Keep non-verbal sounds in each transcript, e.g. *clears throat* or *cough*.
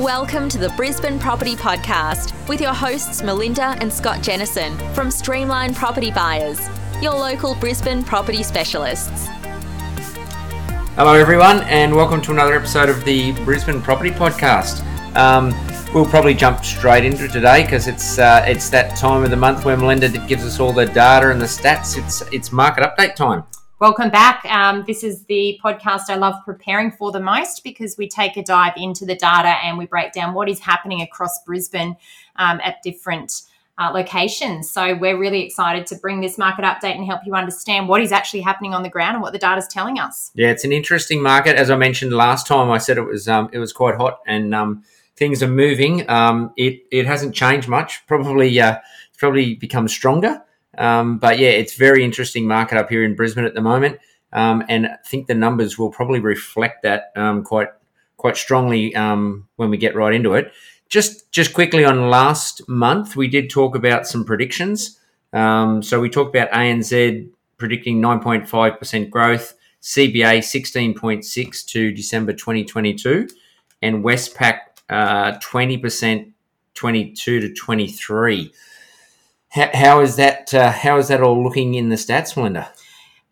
Welcome to the Brisbane Property Podcast with your hosts Melinda and Scott Jennison from Streamline Property Buyers, your local Brisbane property specialists. Hello, everyone, and welcome to another episode of the Brisbane Property Podcast. Um, we'll probably jump straight into it today because it's uh, it's that time of the month where Melinda gives us all the data and the stats. It's it's market update time. Welcome back. Um, this is the podcast I love preparing for the most because we take a dive into the data and we break down what is happening across Brisbane um, at different uh, locations. So we're really excited to bring this market update and help you understand what is actually happening on the ground and what the data is telling us. Yeah, it's an interesting market. As I mentioned last time, I said it was um, it was quite hot and um, things are moving. Um, it it hasn't changed much. Probably uh, probably become stronger. Um, but yeah, it's very interesting market up here in Brisbane at the moment, um, and I think the numbers will probably reflect that um, quite quite strongly um, when we get right into it. Just just quickly on last month, we did talk about some predictions. Um, so we talked about ANZ predicting 9.5% growth, CBA 16.6 to December 2022, and Westpac uh, 20% 22 to 23. How, how is that? Uh, how is that all looking in the stats, Melinda?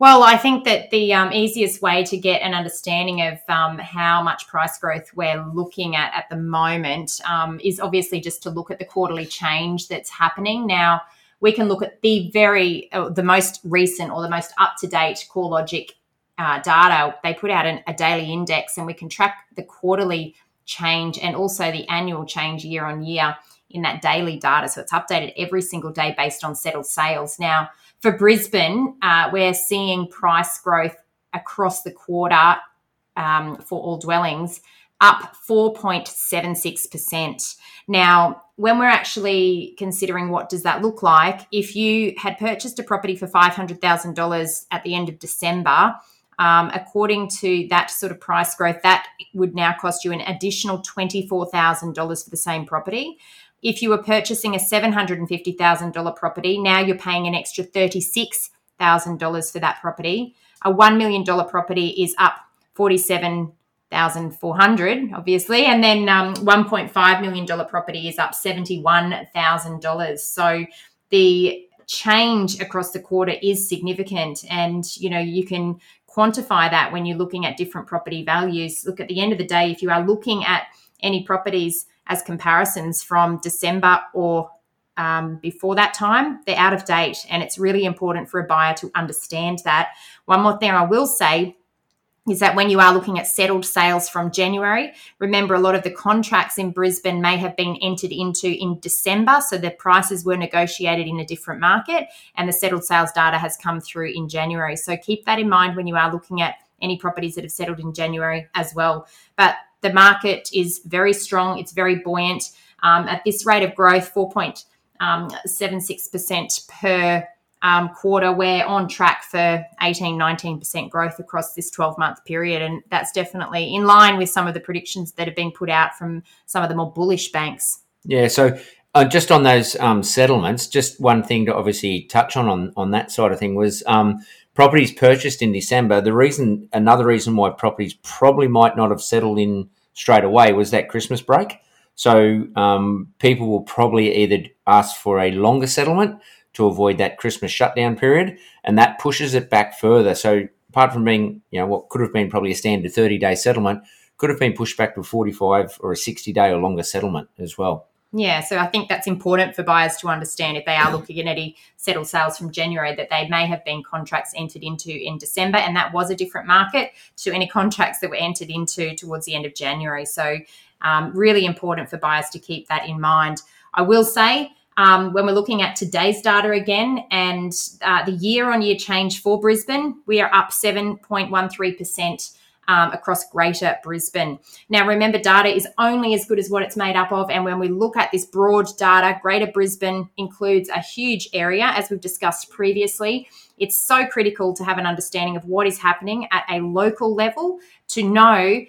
Well, I think that the um, easiest way to get an understanding of um, how much price growth we're looking at at the moment um, is obviously just to look at the quarterly change that's happening. Now, we can look at the very, uh, the most recent or the most up to date CoreLogic uh, data. They put out an, a daily index and we can track the quarterly change and also the annual change year on year in that daily data. So it's updated every single day based on settled sales. Now, for Brisbane, uh, we're seeing price growth across the quarter um, for all dwellings up 4.76%. Now, when we're actually considering what does that look like, if you had purchased a property for $500,000 at the end of December, um, according to that sort of price growth, that would now cost you an additional $24,000 for the same property. If you were purchasing a $750,000 property, now you're paying an extra $36,000 for that property. A $1 million property is up 47,400, obviously, and then um, $1.5 million property is up $71,000. So the change across the quarter is significant and you know you can quantify that when you're looking at different property values look at the end of the day if you are looking at any properties as comparisons from December or um, before that time, they're out of date. And it's really important for a buyer to understand that. One more thing I will say is that when you are looking at settled sales from January, remember a lot of the contracts in Brisbane may have been entered into in December, so the prices were negotiated in a different market, and the settled sales data has come through in January. So keep that in mind when you are looking at any properties that have settled in January as well. But the market is very strong, it's very buoyant. Um, at this rate of growth, 4.76% um, per um, quarter, we're on track for 18, 19% growth across this 12 month period. And that's definitely in line with some of the predictions that have been put out from some of the more bullish banks. Yeah. So uh, just on those um, settlements, just one thing to obviously touch on on, on that side of thing was um, properties purchased in December, the reason, another reason why properties probably might not have settled in straight away was that Christmas break. So um, people will probably either ask for a longer settlement to avoid that Christmas shutdown period, and that pushes it back further. So apart from being, you know, what could have been probably a standard 30 day settlement, could have been pushed back to a 45 or a 60 day or longer settlement as well. Yeah, so I think that's important for buyers to understand if they are looking at any settled sales from January that they may have been contracts entered into in December, and that was a different market to any contracts that were entered into towards the end of January. So, um, really important for buyers to keep that in mind. I will say, um, when we're looking at today's data again and uh, the year on year change for Brisbane, we are up 7.13% um, across Greater Brisbane. Now, remember, data is only as good as what it's made up of. And when we look at this broad data, Greater Brisbane includes a huge area, as we've discussed previously. It's so critical to have an understanding of what is happening at a local level to know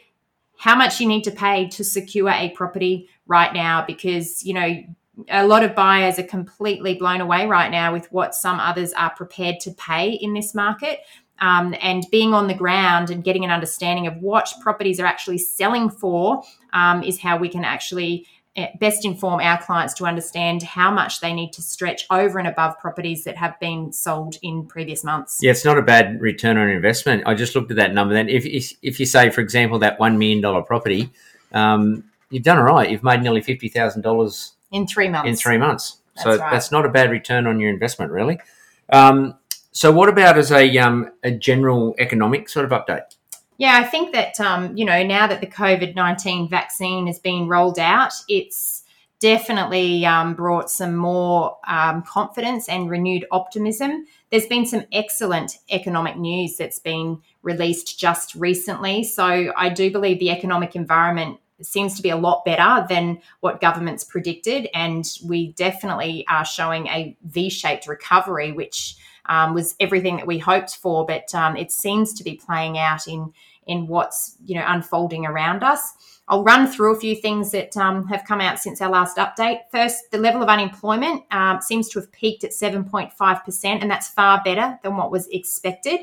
how much you need to pay to secure a property right now because, you know, a lot of buyers are completely blown away right now with what some others are prepared to pay in this market. um, and being on the ground and getting an understanding of what properties are actually selling for um, is how we can actually eh, best inform our clients to understand how much they need to stretch over and above properties that have been sold in previous months. Yeah, it's not a bad return on investment. I just looked at that number. Then, if if, if you say, for example, that one million dollar property, um, you've done all right. You've made nearly fifty thousand dollars in three months. In three months, that's so right. that's not a bad return on your investment, really. Um, so, what about as a um, a general economic sort of update? Yeah, I think that um, you know now that the COVID nineteen vaccine has been rolled out, it's definitely um, brought some more um, confidence and renewed optimism. There's been some excellent economic news that's been released just recently, so I do believe the economic environment seems to be a lot better than what governments predicted, and we definitely are showing a V-shaped recovery, which um, was everything that we hoped for, but um, it seems to be playing out in in what's you know unfolding around us. I'll run through a few things that um, have come out since our last update. First, the level of unemployment um, seems to have peaked at 7.5%, and that's far better than what was expected.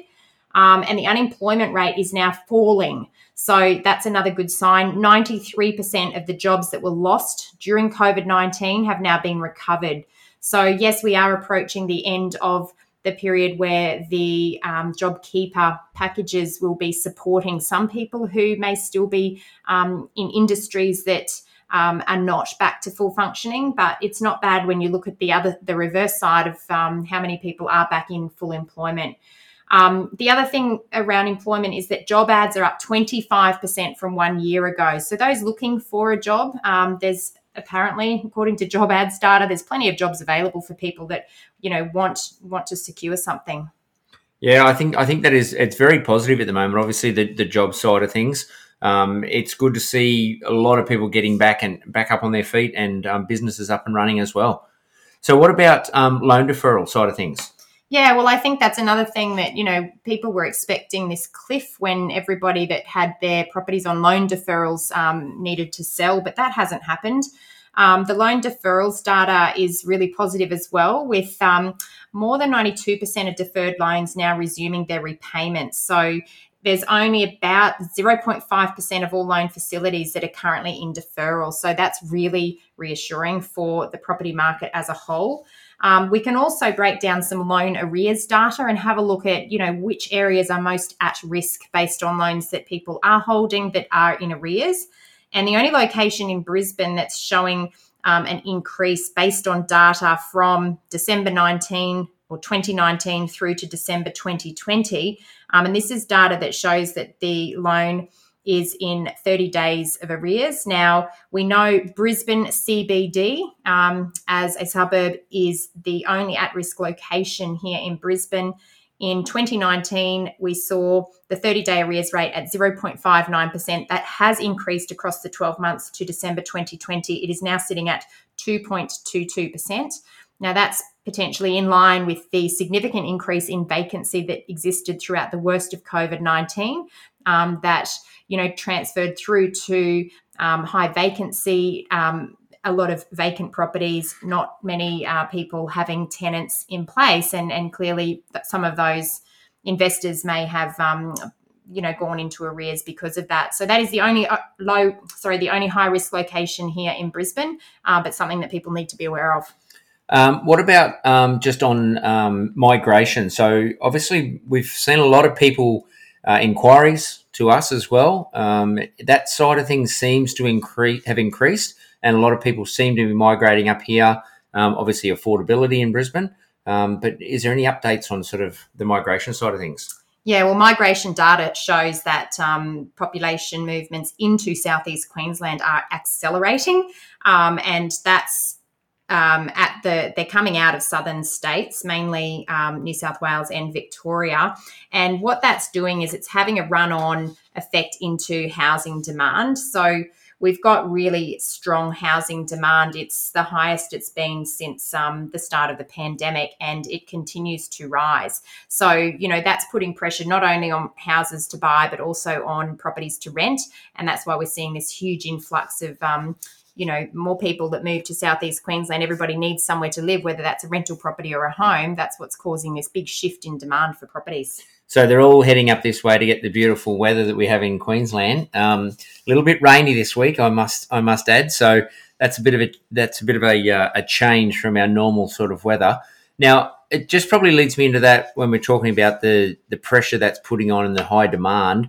Um, and the unemployment rate is now falling. So that's another good sign. 93% of the jobs that were lost during COVID 19 have now been recovered. So, yes, we are approaching the end of the period where the um, JobKeeper packages will be supporting some people who may still be um, in industries that um, are not back to full functioning. But it's not bad when you look at the other, the reverse side of um, how many people are back in full employment. Um, the other thing around employment is that job ads are up 25% from one year ago. So those looking for a job, um, there's apparently according to job ads data there's plenty of jobs available for people that you know want want to secure something. Yeah i think i think that is it's very positive at the moment. Obviously the, the job side of things um, it's good to see a lot of people getting back and back up on their feet and um, businesses up and running as well. So what about um, loan deferral side of things yeah, well, I think that's another thing that, you know, people were expecting this cliff when everybody that had their properties on loan deferrals um, needed to sell, but that hasn't happened. Um, the loan deferrals data is really positive as well, with um, more than 92% of deferred loans now resuming their repayments. So there's only about 0.5% of all loan facilities that are currently in deferral. So that's really reassuring for the property market as a whole. Um, we can also break down some loan arrears data and have a look at, you know, which areas are most at risk based on loans that people are holding that are in arrears. And the only location in Brisbane that's showing um, an increase based on data from December 19 or 2019 through to December 2020. Um, and this is data that shows that the loan is in 30 days of arrears. Now, we know Brisbane CBD um, as a suburb is the only at risk location here in Brisbane. In 2019, we saw the 30 day arrears rate at 0.59%. That has increased across the 12 months to December 2020. It is now sitting at 2.22%. Now, that's potentially in line with the significant increase in vacancy that existed throughout the worst of COVID 19 um, that you know transferred through to um, high vacancy. Um, a lot of vacant properties, not many uh, people having tenants in place, and and clearly some of those investors may have um, you know gone into arrears because of that. So that is the only uh, low, sorry, the only high risk location here in Brisbane, uh, but something that people need to be aware of. Um, what about um, just on um, migration? So obviously we've seen a lot of people uh, inquiries to us as well. Um, that side of things seems to increase have increased, and a lot of people seem to be migrating up here. Um, obviously, affordability in Brisbane. Um, but is there any updates on sort of the migration side of things? Yeah, well, migration data shows that um, population movements into southeast Queensland are accelerating, um, and that's um, at the they're coming out of southern states, mainly um, New South Wales and Victoria. And what that's doing is it's having a run-on effect into housing demand. So we've got really strong housing demand. It's the highest it's been since um, the start of the pandemic, and it continues to rise. So, you know, that's putting pressure not only on houses to buy, but also on properties to rent. And that's why we're seeing this huge influx of um, you know more people that move to southeast Queensland. Everybody needs somewhere to live, whether that's a rental property or a home. That's what's causing this big shift in demand for properties. So they're all heading up this way to get the beautiful weather that we have in Queensland. Um, a little bit rainy this week, I must I must add. So that's a bit of a that's a bit of a uh, a change from our normal sort of weather. Now it just probably leads me into that when we're talking about the the pressure that's putting on and the high demand.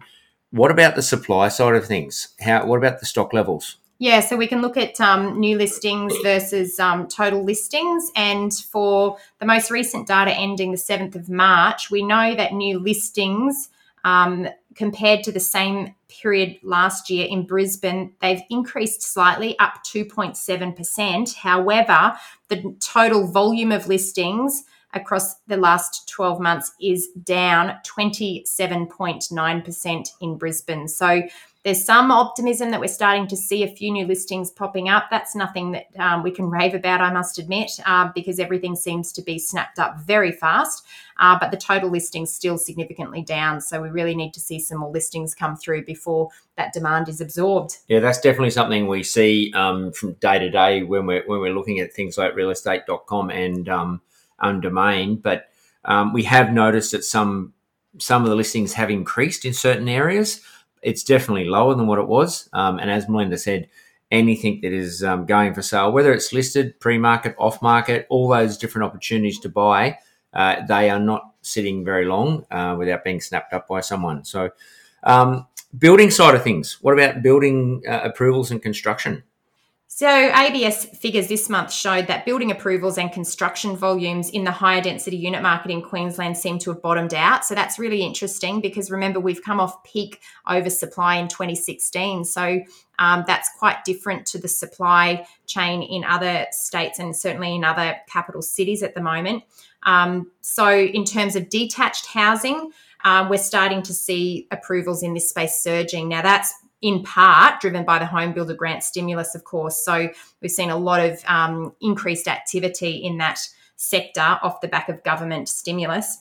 What about the supply side of things? How what about the stock levels? Yeah, so we can look at um, new listings versus um, total listings. And for the most recent data ending the 7th of March, we know that new listings um, compared to the same period last year in Brisbane, they've increased slightly, up 2.7%. However, the total volume of listings across the last 12 months is down 27.9% in Brisbane. So there's some optimism that we're starting to see a few new listings popping up. That's nothing that um, we can rave about, I must admit, uh, because everything seems to be snapped up very fast. Uh, but the total listings still significantly down. So we really need to see some more listings come through before that demand is absorbed. Yeah, that's definitely something we see um, from day to day when we're when we're looking at things like realestate.com and um, Undomain. But um, we have noticed that some some of the listings have increased in certain areas it's definitely lower than what it was. Um, and as Melinda said, anything that is um, going for sale, whether it's listed, pre-market, off-market, all those different opportunities to buy, uh, they are not sitting very long uh, without being snapped up by someone. So, um, building side of things. What about building uh, approvals and construction? So, ABS figures this month showed that building approvals and construction volumes in the higher density unit market in Queensland seem to have bottomed out. So, that's really interesting because remember, we've come off peak oversupply in 2016. So, um, that's quite different to the supply chain in other states and certainly in other capital cities at the moment. Um, so, in terms of detached housing, um, we're starting to see approvals in this space surging. Now, that's in part driven by the home builder grant stimulus, of course. So we've seen a lot of um, increased activity in that sector off the back of government stimulus.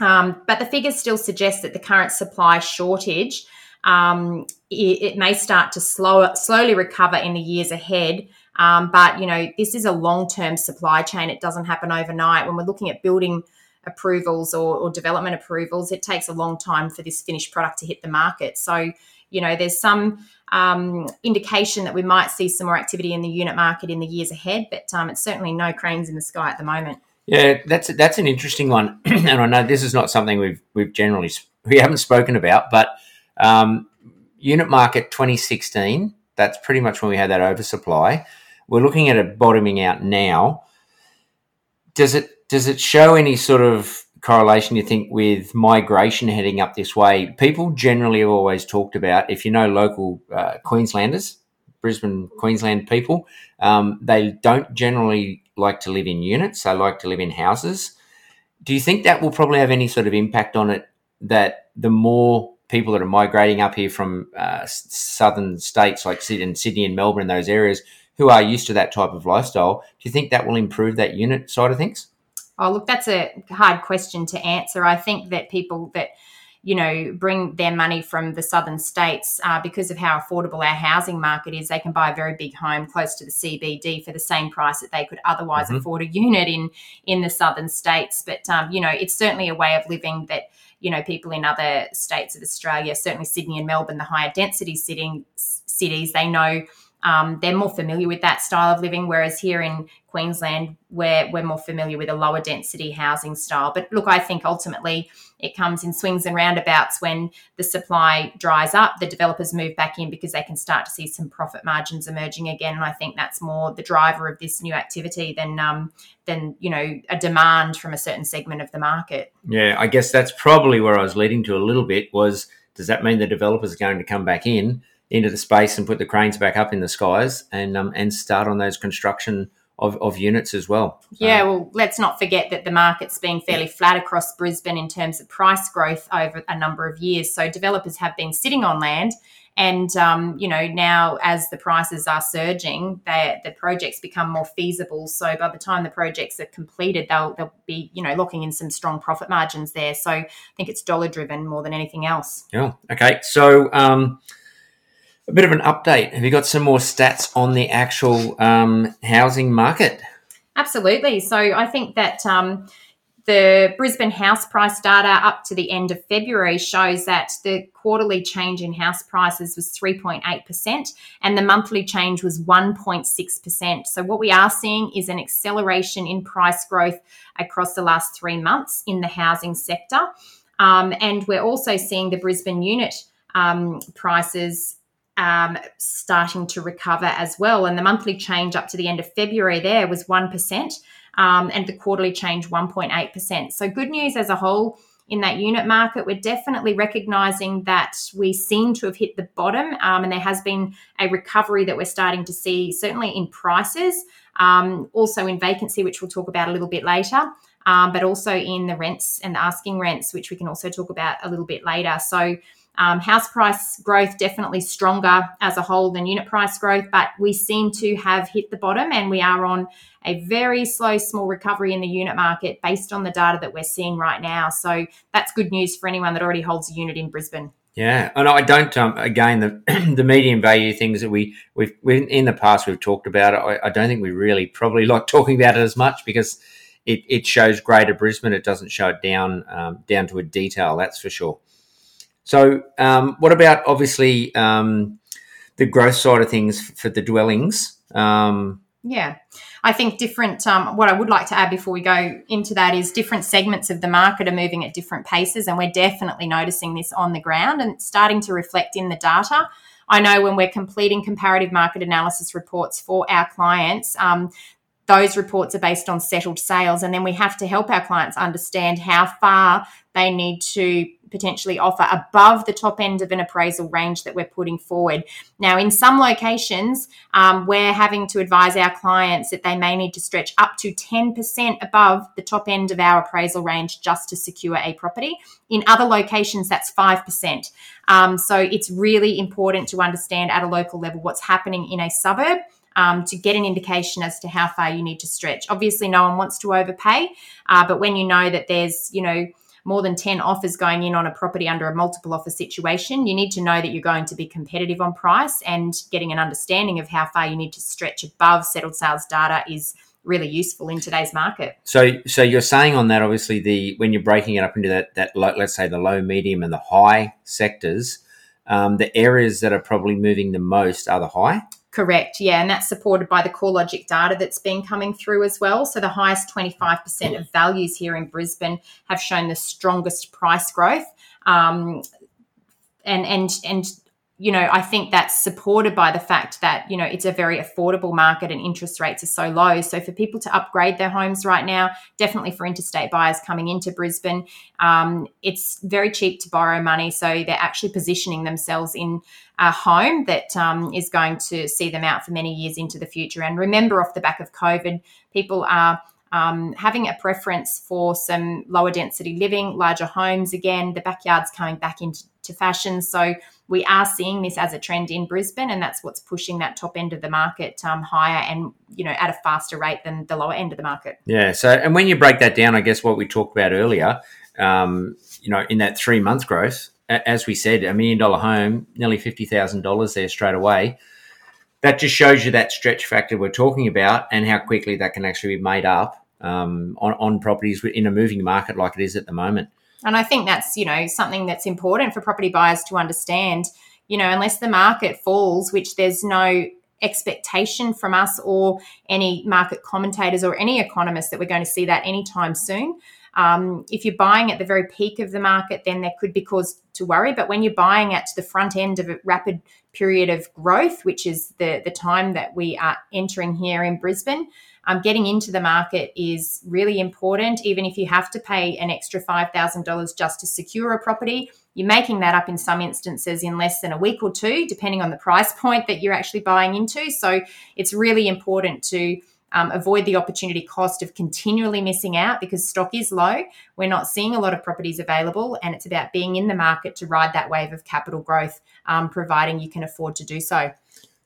Um, but the figures still suggest that the current supply shortage um, it, it, may start to slow, slowly recover in the years ahead. Um, but you know, this is a long-term supply chain. It doesn't happen overnight. When we're looking at building approvals or, or development approvals, it takes a long time for this finished product to hit the market. So you know, there's some um, indication that we might see some more activity in the unit market in the years ahead, but um, it's certainly no cranes in the sky at the moment. Yeah, that's that's an interesting one, *clears throat* and I know this is not something we've we've generally we haven't spoken about, but um, unit market 2016. That's pretty much when we had that oversupply. We're looking at it bottoming out now. Does it does it show any sort of correlation you think with migration heading up this way? People generally have always talked about, if you know local uh, Queenslanders, Brisbane, Queensland people, um, they don't generally like to live in units. They like to live in houses. Do you think that will probably have any sort of impact on it? That the more people that are migrating up here from uh, southern states like Sydney and Melbourne, those areas, who are used to that type of lifestyle, do you think that will improve that unit side of things? Oh, look, that's a hard question to answer. I think that people that you know bring their money from the southern states uh, because of how affordable our housing market is they can buy a very big home close to the cbd for the same price that they could otherwise mm-hmm. afford a unit in in the southern states but um, you know it's certainly a way of living that you know people in other states of australia certainly sydney and melbourne the higher density sitting cities they know um, they're more familiar with that style of living. Whereas here in Queensland, we're, we're more familiar with a lower density housing style. But look, I think ultimately it comes in swings and roundabouts when the supply dries up, the developers move back in because they can start to see some profit margins emerging again. And I think that's more the driver of this new activity than um, than you know a demand from a certain segment of the market. Yeah, I guess that's probably where I was leading to a little bit was does that mean the developers are going to come back in into the space and put the cranes back up in the skies and um, and start on those construction of, of units as well. Yeah, well, let's not forget that the market's been fairly flat across Brisbane in terms of price growth over a number of years. So developers have been sitting on land. And um, you know now, as the prices are surging, they, the projects become more feasible. So by the time the projects are completed, they'll they'll be you know locking in some strong profit margins there. So I think it's dollar driven more than anything else. Yeah. Okay. So um, A bit of an update. Have you got some more stats on the actual um, housing market? Absolutely. So I think that um, the Brisbane house price data up to the end of February shows that the quarterly change in house prices was 3.8% and the monthly change was 1.6%. So, what we are seeing is an acceleration in price growth across the last three months in the housing sector. Um, and we're also seeing the Brisbane unit um, prices um, starting to recover as well. And the monthly change up to the end of February there was 1%, um, and the quarterly change 1.8%. So, good news as a whole in that unit market. We're definitely recognizing that we seem to have hit the bottom, um, and there has been a recovery that we're starting to see, certainly in prices, um, also in vacancy, which we'll talk about a little bit later. Um, but also in the rents and the asking rents, which we can also talk about a little bit later. So, um, house price growth definitely stronger as a whole than unit price growth, but we seem to have hit the bottom and we are on a very slow, small recovery in the unit market based on the data that we're seeing right now. So that's good news for anyone that already holds a unit in Brisbane. Yeah, and I don't. Um, again, the *clears throat* the median value things that we we've, we in the past we've talked about. I, I don't think we really probably *laughs* like talking about it as much because it, it shows greater Brisbane. It doesn't show it down um, down to a detail. That's for sure. So, um, what about obviously um, the growth side of things for the dwellings? Um, yeah, I think different. Um, what I would like to add before we go into that is different segments of the market are moving at different paces, and we're definitely noticing this on the ground and starting to reflect in the data. I know when we're completing comparative market analysis reports for our clients, um, those reports are based on settled sales, and then we have to help our clients understand how far they need to potentially offer above the top end of an appraisal range that we're putting forward. Now, in some locations, um, we're having to advise our clients that they may need to stretch up to 10% above the top end of our appraisal range just to secure a property. In other locations, that's 5%. Um, so it's really important to understand at a local level what's happening in a suburb. Um, to get an indication as to how far you need to stretch. Obviously, no one wants to overpay, uh, but when you know that there's, you know, more than 10 offers going in on a property under a multiple offer situation, you need to know that you're going to be competitive on price and getting an understanding of how far you need to stretch above settled sales data is really useful in today's market. So, so you're saying on that, obviously, the when you're breaking it up into that that low, let's say the low, medium, and the high sectors, um, the areas that are probably moving the most are the high. Correct, yeah, and that's supported by the CoreLogic data that's been coming through as well. So the highest 25% of values here in Brisbane have shown the strongest price growth. Um, and and and you know, I think that's supported by the fact that, you know, it's a very affordable market and interest rates are so low. So for people to upgrade their homes right now, definitely for interstate buyers coming into Brisbane, um, it's very cheap to borrow money. So they're actually positioning themselves in a home that um, is going to see them out for many years into the future. And remember, off the back of COVID, people are um, having a preference for some lower density living, larger homes again, the backyard's coming back into fashion. So we are seeing this as a trend in Brisbane, and that's what's pushing that top end of the market um, higher and you know at a faster rate than the lower end of the market. Yeah. So, and when you break that down, I guess what we talked about earlier, um, you know, in that three month growth, as we said, a million dollar home, nearly fifty thousand dollars there straight away. That just shows you that stretch factor we're talking about, and how quickly that can actually be made up um, on, on properties in a moving market like it is at the moment. And I think that's, you know, something that's important for property buyers to understand. You know, unless the market falls, which there's no expectation from us or any market commentators or any economists that we're going to see that anytime soon. Um, if you're buying at the very peak of the market, then there could be cause to worry. But when you're buying at the front end of a rapid period of growth, which is the, the time that we are entering here in Brisbane, um, getting into the market is really important. Even if you have to pay an extra $5,000 just to secure a property, you're making that up in some instances in less than a week or two, depending on the price *laughs* point that you're actually buying into. So it's really important to um, avoid the opportunity cost of continually missing out because stock is low. We're not seeing a lot of properties available, and it's about being in the market to ride that wave of capital growth, um, providing you can afford to do so.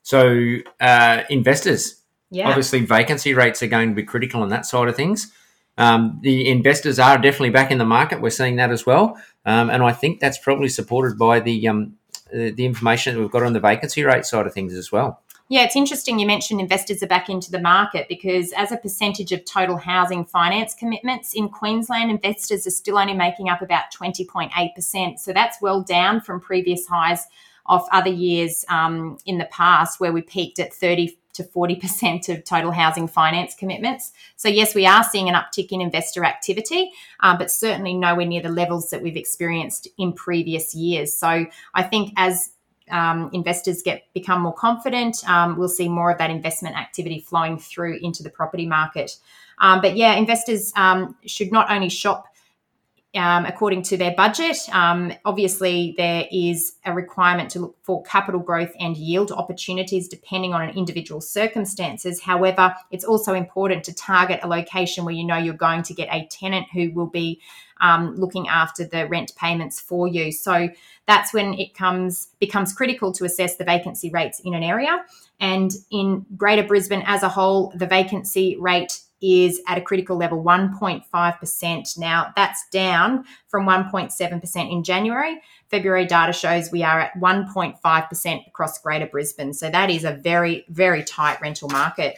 So, uh, investors, yeah. Obviously, vacancy rates are going to be critical on that side of things. Um, the investors are definitely back in the market. We're seeing that as well, um, and I think that's probably supported by the um, uh, the information that we've got on the vacancy rate side of things as well. Yeah, it's interesting you mentioned investors are back into the market because, as a percentage of total housing finance commitments in Queensland, investors are still only making up about 20.8%. So that's well down from previous highs of other years um, in the past where we peaked at 30 to 40% of total housing finance commitments. So, yes, we are seeing an uptick in investor activity, um, but certainly nowhere near the levels that we've experienced in previous years. So, I think as um, investors get become more confident, um, we'll see more of that investment activity flowing through into the property market. Um, but yeah, investors um, should not only shop um, according to their budget. Um, obviously, there is a requirement to look for capital growth and yield opportunities depending on an individual circumstances. However, it's also important to target a location where you know you're going to get a tenant who will be um, looking after the rent payments for you. So that's when it comes becomes critical to assess the vacancy rates in an area. And in Greater Brisbane as a whole, the vacancy rate is at a critical level 1.5%. Now, that's down from 1.7% in January. February data shows we are at 1.5% across Greater Brisbane. So that is a very, very tight rental market.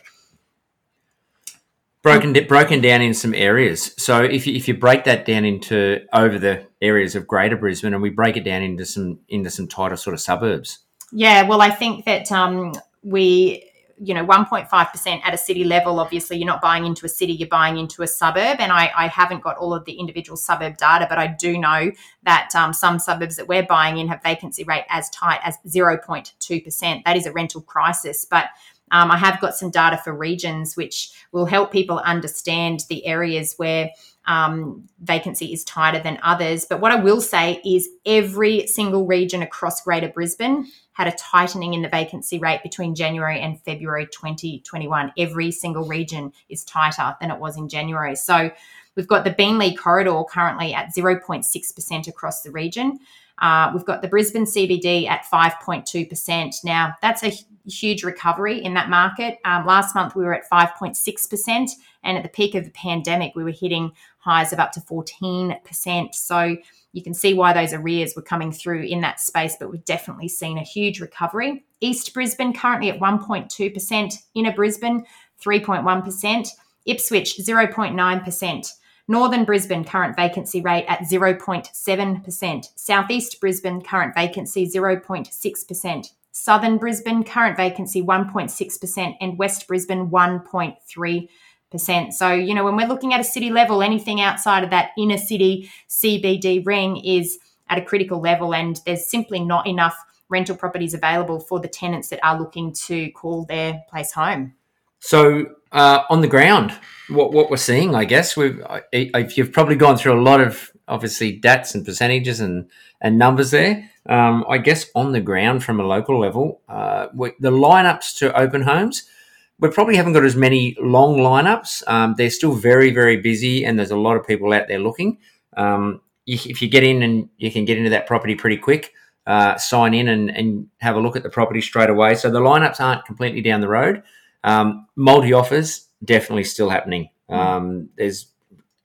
Broken, broken down in some areas. So if you, if you break that down into over the areas of Greater Brisbane, and we break it down into some into some tighter sort of suburbs. Yeah, well, I think that um, we you know 1.5% at a city level obviously you're not buying into a city you're buying into a suburb. And i, I haven't got all of the individual suburb data but i do know that um, some suburbs that we're buying in have vacancy rate as tight as 0.2% that is a rental crisis. But um, I have got some data for regions which will help people understand the areas where um, vacancy is tighter than others. But what I will say is every single region across Greater Brisbane had a tightening in the vacancy rate between January and February 2021. Every single region is tighter than it was in January. So we've got the Beenleigh corridor currently at 0.6% across the region. Uh, we've got the Brisbane CBD at 5.2%. Now, that's a huge recovery in that market. Um, last month, we were at 5.6%. And at the peak of the pandemic, we were hitting highs of up to 14%. So you can see why those arrears were coming through in that space, but we've definitely seen a huge recovery. East Brisbane currently at 1.2%, Inner Brisbane 3.1%, Ipswich 0.9%. Northern Brisbane current vacancy rate at 0.7%. Southeast Brisbane current vacancy 0.6%. Southern Brisbane current vacancy 1.6% and West Brisbane 1.3%. So, you know, when we're looking at a city level, anything outside of that inner city CBD ring is at a critical level and there's simply not enough rental properties available for the tenants that are looking to call their place home. So, uh, on the ground, what what we're seeing, I guess, we've if you've probably gone through a lot of obviously DATs and percentages and and numbers there. Um, I guess on the ground from a local level, uh, the lineups to open homes, we probably haven't got as many long lineups. Um, they're still very very busy, and there's a lot of people out there looking. Um, if you get in and you can get into that property pretty quick, uh, sign in and, and have a look at the property straight away. So the lineups aren't completely down the road. Um, multi offers definitely still happening. Hmm. Um, there's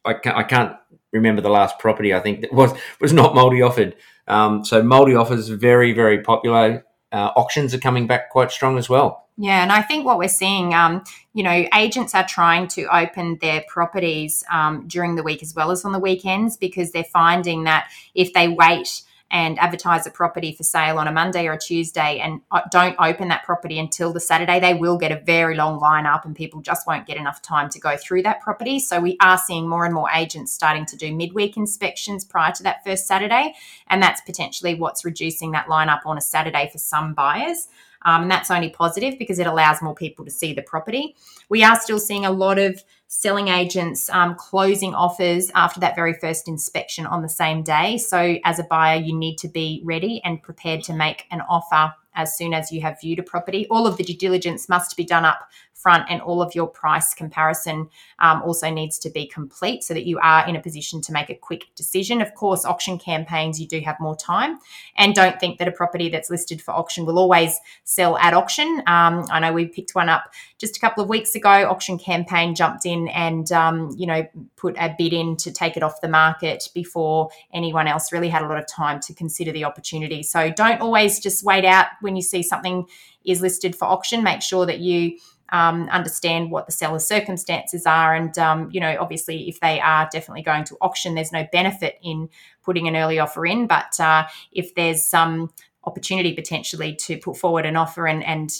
I can't, I can't remember the last property I think that was was not multi offered. Um, so multi offers very very popular. Uh, auctions are coming back quite strong as well. Yeah, and I think what we're seeing, um, you know, agents are trying to open their properties um, during the week as well as on the weekends because they're finding that if they wait and advertise a property for sale on a Monday or a Tuesday and uh, don't open that property until the Saturday, they will get a very long lineup and people just won't get enough time to go through that property. So we are seeing more and more agents starting to do midweek inspections prior to that first Saturday. And that's potentially what's reducing that lineup on a Saturday for some buyers. Um, and that's only positive because it allows more people to see the property. We are still seeing a lot of selling agents um, closing offers after that very first inspection on the same day. So, as a buyer, you need to be ready and prepared to make an offer as soon as you have viewed a property. All of the due diligence must be done up front and all of your price comparison um, also needs to be complete so that you are in a position to make a quick decision. Of course, auction campaigns, you do have more time. And don't think that a property that's listed for auction will always sell at auction. Um, I know we picked one up just a couple of weeks ago. Auction campaign jumped in and, um, you know, put a bid in to take it off the market before anyone else really had a lot of time to consider the opportunity. So don't always just wait out when you see something is listed for auction. Make sure that you um, understand what the seller's circumstances are. And, um, you know, obviously, if they are definitely going to auction, there's no benefit in putting an early offer in. But uh, if there's some opportunity potentially to put forward an offer and, and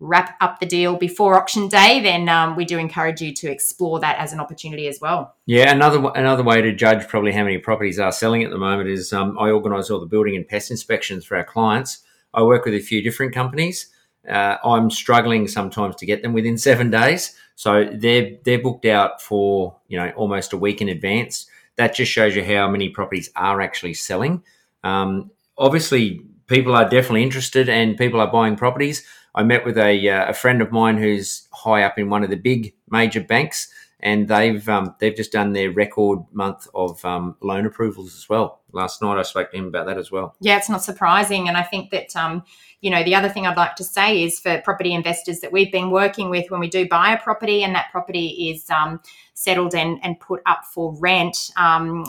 wrap up the deal before auction day, then um, we do encourage you to explore that as an opportunity as well. Yeah, another another way to judge probably how many properties are selling at the moment is um, I organise all the building and pest inspections for our clients. I work with a few different companies. Uh, I'm struggling sometimes to get them within seven days, so they're they're booked out for you know almost a week in advance. That just shows you how many properties are actually selling. Um, obviously, people are definitely interested and people are buying properties. I met with a, uh, a friend of mine who's high up in one of the big major banks, and they've um, they've just done their record month of um, loan approvals as well. Last night I spoke to him about that as well. Yeah, it's not surprising, and I think that um, you know, the other thing I'd like to say is for property investors that we've been working with when we do buy a property and that property is um, settled and, and put up for rent. Um,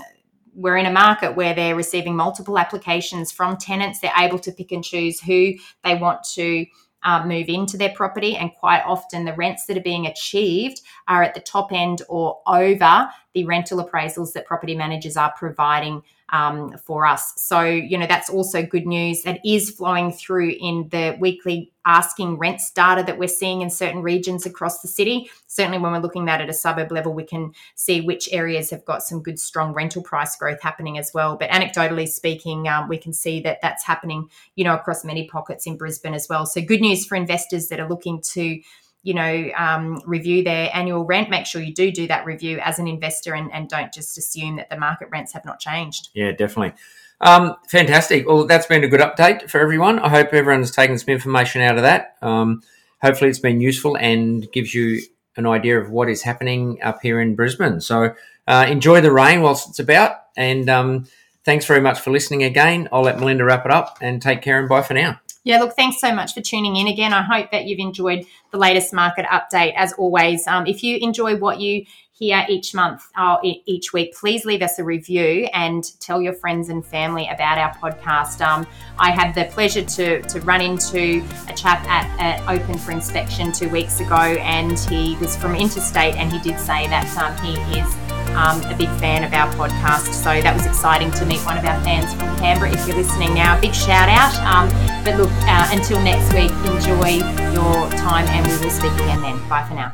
we're in a market where they're receiving multiple applications from tenants. They're able to pick and choose who they want to um, move into their property. And quite often, the rents that are being achieved are at the top end or over the rental appraisals that property managers are providing um, for us. So, you know, that's also good news that is flowing through in the weekly asking rents data that we're seeing in certain regions across the city. Certainly, when we're looking at at a suburb level, we can see which areas have got some good, strong rental price growth happening as well. But anecdotally speaking, um, we can see that that's happening, you know, across many pockets in Brisbane as well. So, good news for investors that are looking to you know, um, review their annual rent. Make sure you do do that review as an investor and, and don't just assume that the market rents have not changed. Yeah, definitely. Um, fantastic. Well, that's been a good update for everyone. I hope everyone's taken some information out of that. Um, hopefully, it's been useful and gives you an idea of what is happening up here in Brisbane. So, uh, enjoy the rain whilst it's about. And um, thanks very much for listening again. I'll let Melinda wrap it up and take care and bye for now. Yeah, look, thanks so much for tuning in again. I hope that you've enjoyed the latest market update. As always, um, if you enjoy what you hear each month or uh, each week, please leave us a review and tell your friends and family about our podcast. Um, I had the pleasure to, to run into a chap at, at, Open for Inspection two weeks ago, and he was from interstate, and he did say that um, he is um, a big fan of our podcast. So that was exciting to meet one of our fans from Canberra. If you're listening now, a big shout out. Um, but look, uh, until next week, enjoy your time and we will speak again then. Bye for now.